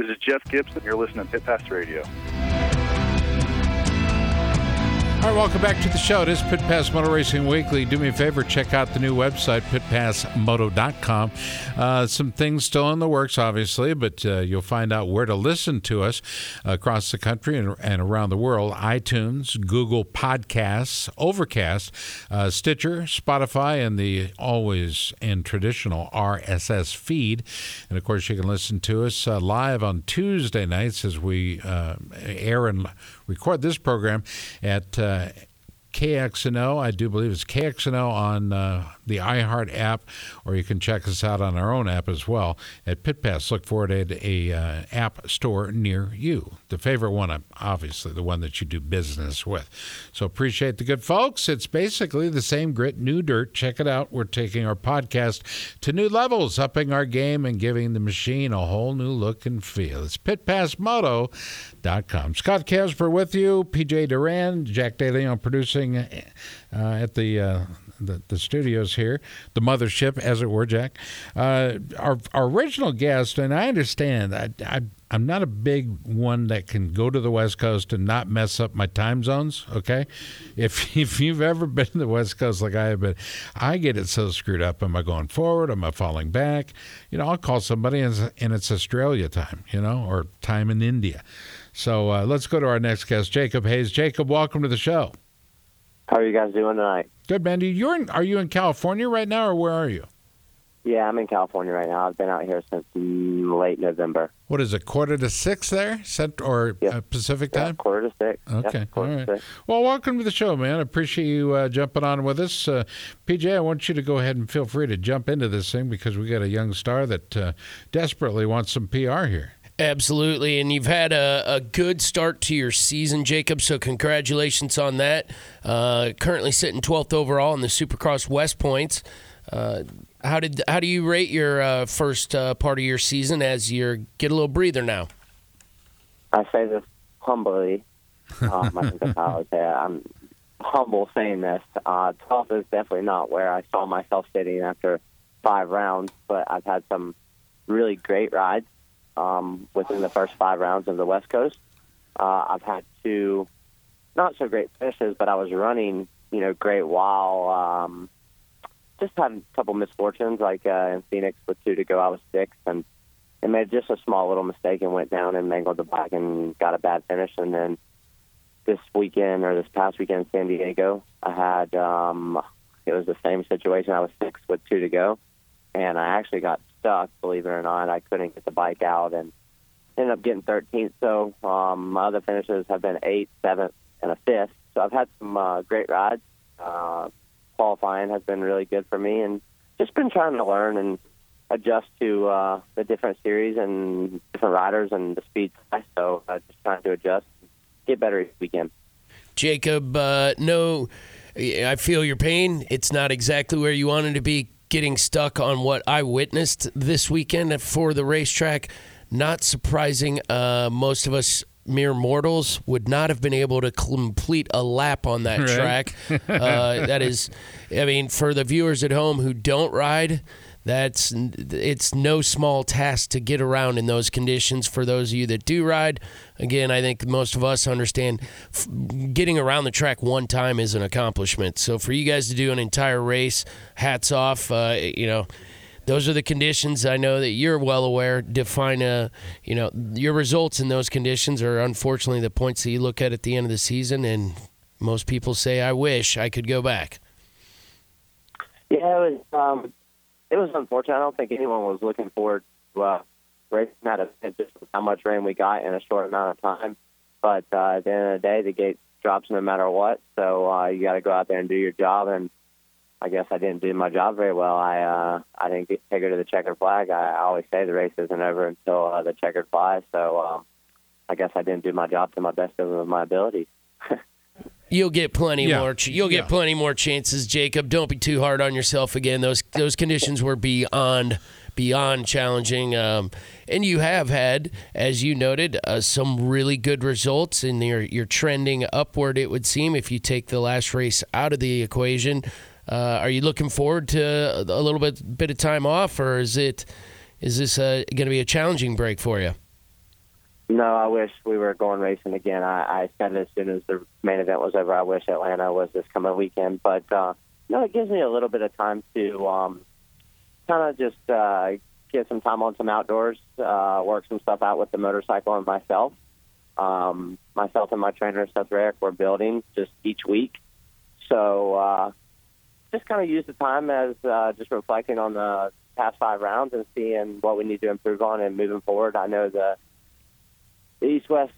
This is Jeff Gibson. You're listening to Pit Pass Radio. All right, welcome back to the show. It is Pit Pass Motor Racing Weekly. Do me a favor, check out the new website, pitpassmoto.com. Uh, some things still in the works, obviously, but uh, you'll find out where to listen to us across the country and, and around the world iTunes, Google Podcasts, Overcast, uh, Stitcher, Spotify, and the always and traditional RSS feed. And of course, you can listen to us uh, live on Tuesday nights as we uh, air and record this program at uh, KXNO. I do believe it's KXNO on uh, the iHeart app, or you can check us out on our own app as well at Pit Pass. Look for it at a uh, app store near you. The favorite one, obviously, the one that you do business with. So appreciate the good folks. It's basically the same grit, new dirt. Check it out. We're taking our podcast to new levels, upping our game and giving the machine a whole new look and feel. It's pitpassmoto.com. Scott Casper with you, PJ Duran, Jack DeLeon producing uh, at the uh, the, the studios here, the mothership, as it were, Jack. Uh, our, our original guest, and I understand, I, I, I'm not a big one that can go to the West Coast and not mess up my time zones. Okay, if if you've ever been to the West Coast like I have been, I get it so screwed up. Am I going forward? Am I falling back? You know, I'll call somebody and, and it's Australia time. You know, or time in India. So uh, let's go to our next guest, Jacob Hayes. Jacob, welcome to the show. How are you guys doing tonight? Good, Mandy. You're in, are you in California right now, or where are you? Yeah, I'm in California right now. I've been out here since late November. What is it? Quarter to six there, Cent or Yep. uh, Pacific Yeah, time? quarter to six. Okay, Yep, quarter all to right. six. Well, welcome to the show, man. I appreciate you uh, jumping on with us. Uh, PJ, I want you to go ahead and feel free to jump into this thing because we got a young star that uh, desperately wants some PR here. Absolutely, and you've had a, a good start to your season, Jacob. So congratulations on that. Uh, currently sitting 12th overall in the Supercross West Points. Uh, how did how do you rate your uh, first uh, part of your season as you get a little breather now? I say this humbly. Um, I think that's how I say it. I'm humble saying this. Uh, 12th is definitely not where I saw myself sitting after five rounds, but I've had some really great rides um, within the first five rounds of the West Coast. Uh, I've had two not so great finishes, but I was running, you know, great while um, just had a couple misfortunes, like uh, in Phoenix with two to go, I was sixth, and and made just a small little mistake and went down and mangled the bike and got a bad finish. And then this weekend or this past weekend in San Diego, I had um, it was the same situation. I was sixth with two to go, and I actually got stuck. Believe it or not, I couldn't get the bike out and ended up getting 13th. So um, my other finishes have been eighth, seventh, and a fifth. So I've had some uh, great rides. Uh, qualifying has been really good for me, and just been trying to learn and adjust to uh, the different series and different riders and the speed. So uh, just trying to adjust, get better each weekend. Jacob, uh, no, I feel your pain. It's not exactly where you wanted to be getting stuck on what I witnessed this weekend for the racetrack. Not surprising. Uh, most of us mere mortals would not have been able to complete a lap on that Right. track. Uh, that is, I mean, for the viewers at home who don't ride, that's it's no small task to get around in those conditions. For those of you that do ride, again, I think most of us understand f- getting around the track one time is an accomplishment. So for you guys to do an entire race, hats off. Uh, you know, those are the conditions I know that you're well aware. Define a, you know, your results in those conditions are unfortunately the points that you look at at the end of the season, and most people say, "I wish I could go back." Yeah, it was um, it was unfortunate. I don't think anyone was looking forward to uh, racing that event just how much rain we got in a short amount of time. But uh, at the end of the day, the gate drops no matter what. So uh, you got to go out there and do your job. And I guess I didn't do my job very well. I uh, I didn't get, take her to the checkered flag. I, I always say the race isn't over until uh, the checkered flag. So um, I guess I didn't do my job to my best of my abilities. You'll get plenty Yeah. more. Ch- you'll get Yeah. plenty more chances, Jacob. Don't be too hard on yourself again. Those those conditions were beyond beyond challenging, um, and you have had, as you noted, uh, some really good results, and you're you're trending upward. It would seem if you take the last race out of the equation. Uh, are you looking forward to a little bit bit of time off, or is it is this uh, going to be a challenging break for you? No, I wish we were going racing again. I, I said as soon as the main event was over, I wish Atlanta was this coming weekend. But uh, no, it gives me a little bit of time to um, kind of just uh, get some time on some outdoors, uh, work some stuff out with the motorcycle and myself. Um, myself and my trainer Seth Rarick were building just each week, so uh, just kind of use the time as uh, just reflecting on the past five rounds and seeing what we need to improve on and moving forward. I know the the East West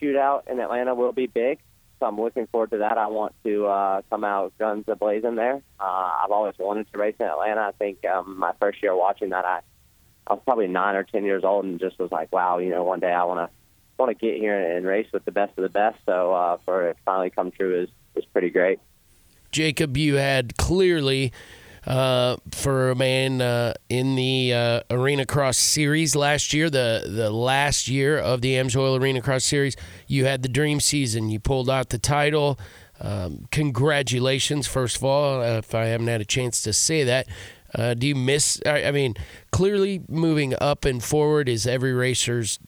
shootout in Atlanta will be big, so I'm looking forward to that. I want to uh, come out guns a blazing there. Uh, I've always wanted to race in Atlanta. I think um, my first year watching that, I I was probably nine or ten years old and just was like, wow, you know, one day I want to want to get here and race with the best of the best. So uh, for it finally come true is is pretty great. Jacob, you had clearly uh, for a man uh, in the uh, Arena Cross Series last year, the the last year of the AMSOIL Arena Cross Series. You had the dream season. You pulled out the title. Um, congratulations, first of all, if I haven't had a chance to say that. Uh, do you miss? I, I mean, clearly moving up and forward is every racer's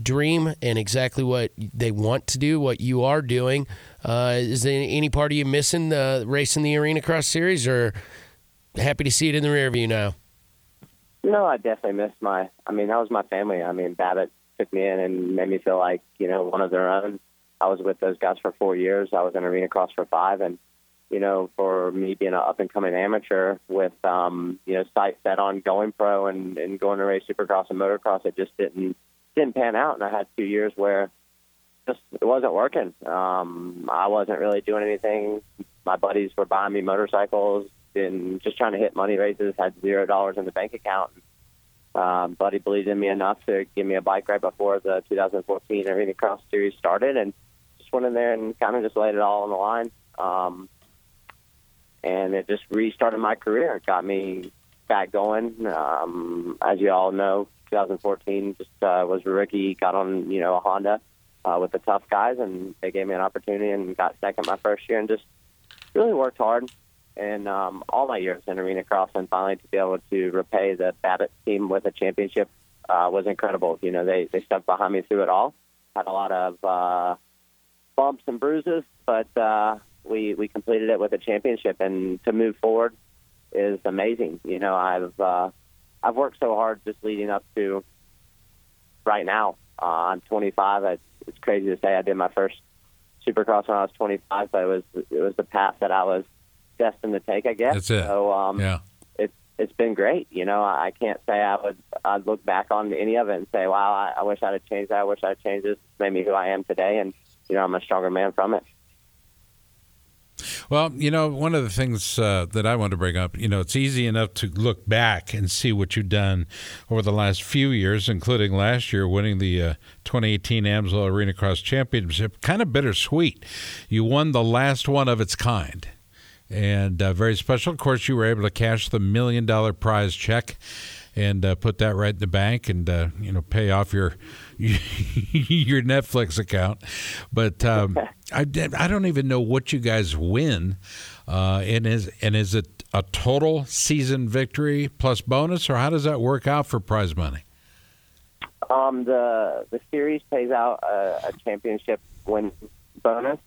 dream and exactly what they want to do, what you are doing. Uh, is there any part of you missing the racing the Arena Cross Series, or happy to see it in the rear view now? No, I definitely miss my. I mean, that was my family. I mean, Babbitt took me in and made me feel like you know one of their own. I was with those guys for four years. I was in Arena Cross for five, and you know, for me being an up and coming amateur with, um, you know, sight set on going pro and, and going to race supercross and motocross, it just didn't didn't pan out. And I had two years where just it wasn't working. Um, I wasn't really doing anything. My buddies were buying me motorcycles and just trying to hit money races. Had zero dollars in the bank account. Um, Buddy believed in me enough to give me a bike right before the 2014 Arena Cross Series started, and just went in there and kind of just laid it all on the line. Um, and it just restarted my career. It got me back going. Um, as you all know, 2014 just uh, was a rookie, got on you know a Honda uh, with the tough guys, and they gave me an opportunity and got second my first year, and just really worked hard. And um, all my years in arena cross, and finally to be able to repay the Babbitt team with a championship uh, was incredible. You know, they they stuck behind me through it all. Had a lot of uh, bumps and bruises, but uh, we we completed it with a championship, and to move forward is amazing. You know, I've uh, I've worked so hard just leading up to right now. Uh, I'm 25. I, it's crazy to say I did my first Supercross when I was 25, but it was it was the path that I was destined to take. I guess. That's it. So um, yeah. It's it's been great. You know, I can't say I would I'd look back on any of it and say, wow, I, I wish I'd have changed that. I wish I'd changed this. It's made me who I am today, and you know, I'm a stronger man from it. Well, you know, one of the things uh, that I want to bring up, you know, it's easy enough to look back and see what you've done over the last few years, including last year winning the uh, 2018 AMSOIL Arena Cross Championship. Kind of bittersweet. You won the last one of its kind. And uh, very special. Of course, you were able to cash the million dollar prize check and uh, put that right in the bank and uh, you know pay off your your Netflix account. But um, I I don't even know what you guys win. Uh, and is and is it a total season victory plus bonus, or how does that work out for prize money? Um, the the series pays out a, a championship win bonus,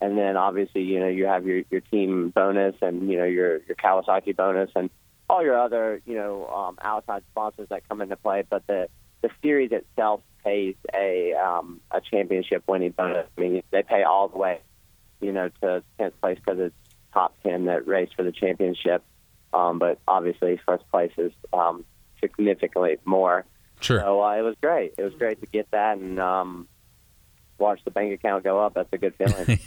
and then obviously you know you have your your team bonus and you know your your Kawasaki bonus and all your other, you know, um, outside sponsors that come into play, but the the series itself pays a um, a championship winning bonus. I mean, they pay all the way, you know, to tenth place because it's top ten that race for the championship. Um, but obviously, first place is um, significantly more. Sure. So uh, it was great. It was great to get that and um, watch the bank account go up. That's a good feeling.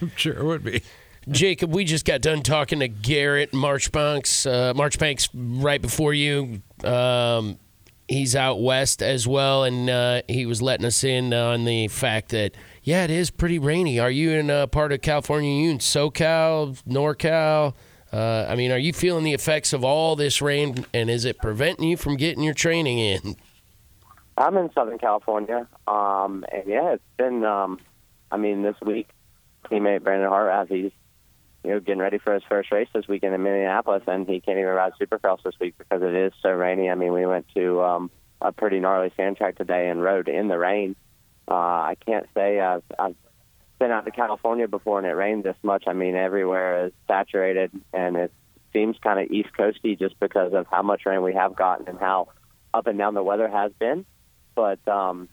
I'm sure it would be. Jacob, we just got done talking to Garrett Marchbanks. Uh, Marchbanks right before you. Um, he's out west as well, and uh, he was letting us in on the fact that yeah, it is pretty rainy. Are you in a part of California? Are you in SoCal, NorCal? Uh, I mean, are you feeling the effects of all this rain, and is it preventing you from getting your training in? I'm in Southern California, um, and yeah, it's been. Um, I mean, this week, teammate Brandon Hartranft, he's you know, getting ready for his first race this weekend in Minneapolis, and he can't even ride Supercross this week because it is so rainy. I mean, we went to um, a pretty gnarly sand track today and rode in the rain. Uh, I can't say I've, I've been out to California before and it rained this much. I mean, everywhere is saturated and it seems kind of East Coasty just because of how much rain we have gotten and how up and down the weather has been. But um,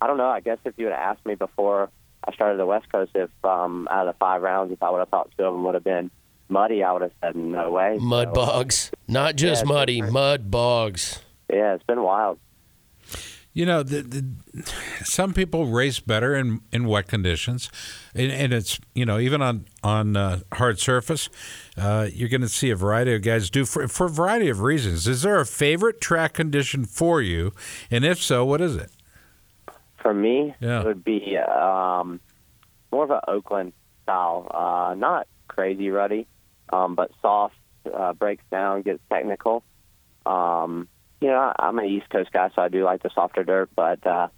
I don't know. I guess if you have asked me before I started the West Coast, if um, out of the five rounds, if I would have thought two of them would have been muddy, I would have said no way. Mud So, bogs, not just Yeah, muddy, mud bogs. Yeah, it's been wild. You know, the, the, some people race better in, in wet conditions, and, and it's you know even on on uh, hard surface, uh, you're going to see a variety of guys do for for a variety of reasons. Is there a favorite track condition for you, and if so, what is it? For me, Yeah. it would be um, more of an Oakland style, uh, not crazy ruddy, um, but soft, uh, breaks down, gets technical. Um, you know, I'm an East Coast guy, so I do like the softer dirt, but uh,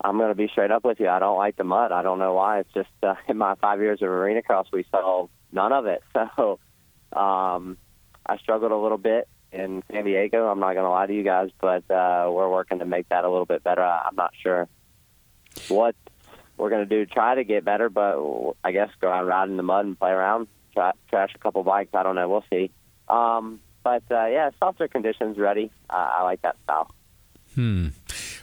I'm going to be straight up with you. I don't like the mud. I don't know why. It's just uh, in my five years of arena cross, we saw none of it. So um, I struggled a little bit in San Diego. I'm not going to lie to you guys, but uh, we're working to make that a little bit better. I, I'm not sure what we're going to do to try to get better, but I guess go out ride in the mud and play around, try, trash a couple bikes. I don't know. We'll see. Um, but uh, yeah, softer conditions ready. Uh, I like that style. Hmm.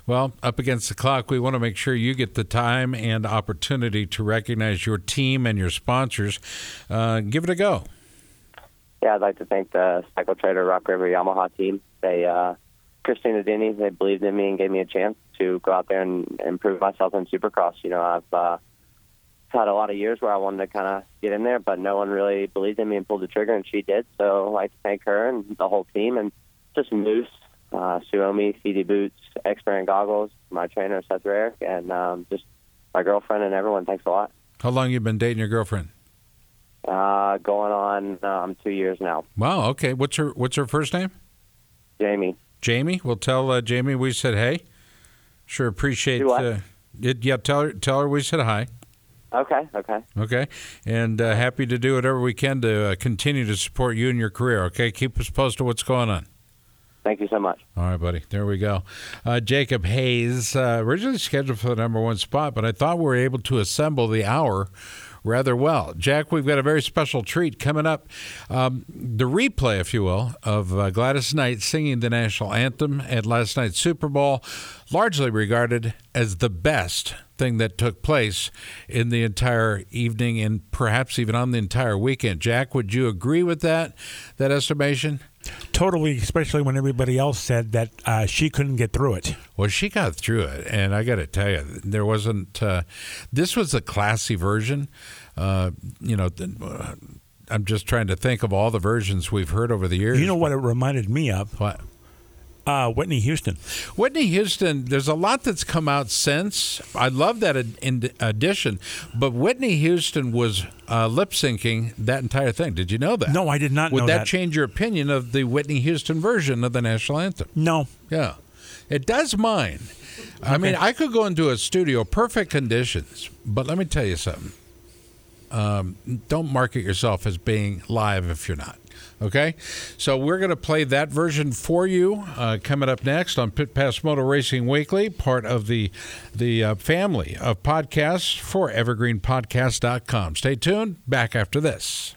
Well, up against the clock, we want to make sure you get the time and opportunity to recognize your team and your sponsors. Uh, give it a go. Yeah, I'd like to thank the Cycle Trader Rock River Yamaha team. They, uh, Christina Denny, they believed in me and gave me a chance to go out there and improve myself in Supercross. You know, I've uh, had a lot of years where I wanted to kind of get in there, but no one really believed in me and pulled the trigger, and she did. So I'd like to thank her and the whole team, and just Moose, uh, Suomi, CD Boots, Expert Goggles, my trainer Seth Rarick, and um, just my girlfriend and everyone. Thanks a lot. How long you been dating your girlfriend? Uh, going on um, two years now. Wow. Okay. What's her What's her first name? Jamie. Jamie. We'll tell uh, Jamie we said hey. Sure appreciate. Uh, it, yeah. Tell her Tell her we said hi. Okay, okay. Okay. And uh, happy to do whatever we can to uh, continue to support you in your career. Okay. Keep us posted what's going on. Thank you so much. All right, buddy. There we go. Uh, Jacob Hayes, uh, originally scheduled for the number one spot, but I thought we were able to assemble the hour rather well. Jack, we've got a very special treat coming up. Um, the replay, if you will, of uh, Gladys Knight singing the national anthem at last night's Super Bowl, largely regarded as the best thing that took place in the entire evening and perhaps even on the entire weekend. Jack, would you agree with that that estimation? Totally, especially when everybody else said that uh, she couldn't get through it. Well, she got through it, and I got to tell you, there wasn't. Uh, this was a classy version. Uh, you know, uh, I'm just trying to think of all the versions we've heard over the years. You know what it reminded me of? What? Uh, Whitney Houston. Whitney Houston, there's a lot that's come out since. I love that ad- in addition, but Whitney Houston was uh, lip syncing that entire thing. Did you know that? No, I did not Would know that, that. change your opinion of the Whitney Houston version of the national anthem? No. Yeah, it does mine. I mean, I could go into a studio, perfect conditions, but let me tell you something. Um, don't market yourself as being live if you're not. Okay, so we're going to play that version for you uh, coming up next on Pit Pass Motor Racing Weekly, part of the the uh, family of podcasts for EvergreenPodcast.com. Stay tuned. Back after this.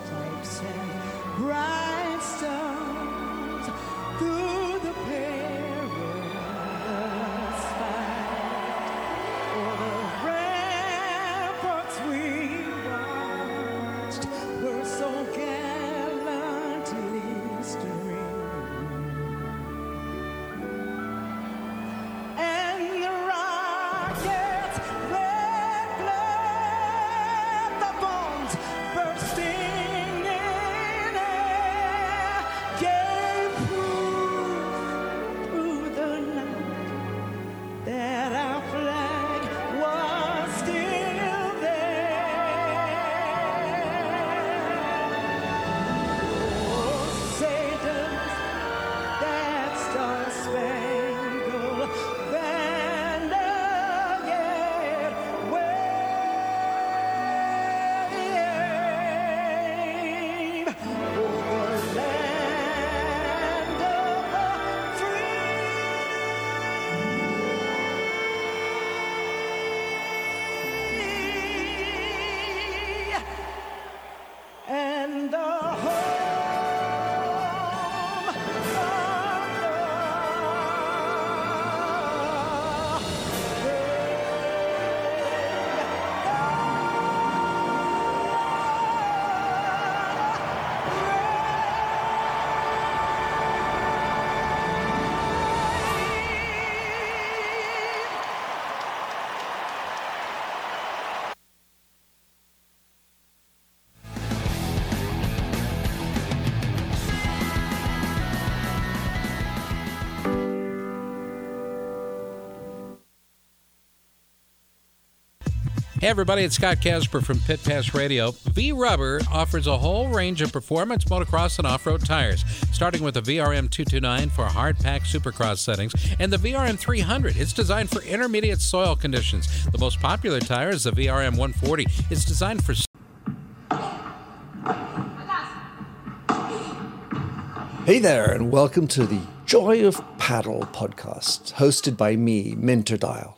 Hey, everybody, it's Scott Casper from Pit Pass Radio. Vee Rubber offers a whole range of performance motocross and off road tires, starting with the VRM 229 for hard pack supercross settings and the VRM 300. It's designed for intermediate soil conditions. The most popular tire is the VRM 140. It's designed for Hey there, and welcome to the Joy of Paddle podcast, hosted by me, Minter Dial,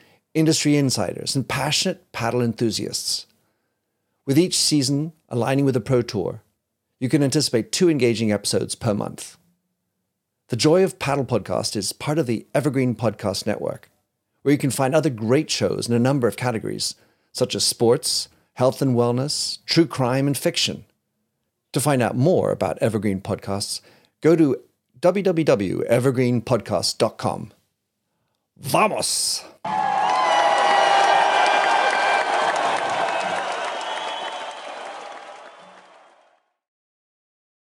industry insiders, and passionate paddle enthusiasts. With each season aligning with the Pro Tour, you can anticipate two engaging episodes per month. The Joy of Paddle podcast is part of the Evergreen Podcast Network, where you can find other great shows in a number of categories, such as sports, health and wellness, true crime, and fiction. To find out more about Evergreen Podcasts, go to www.evergreenpodcast.com. Vamos!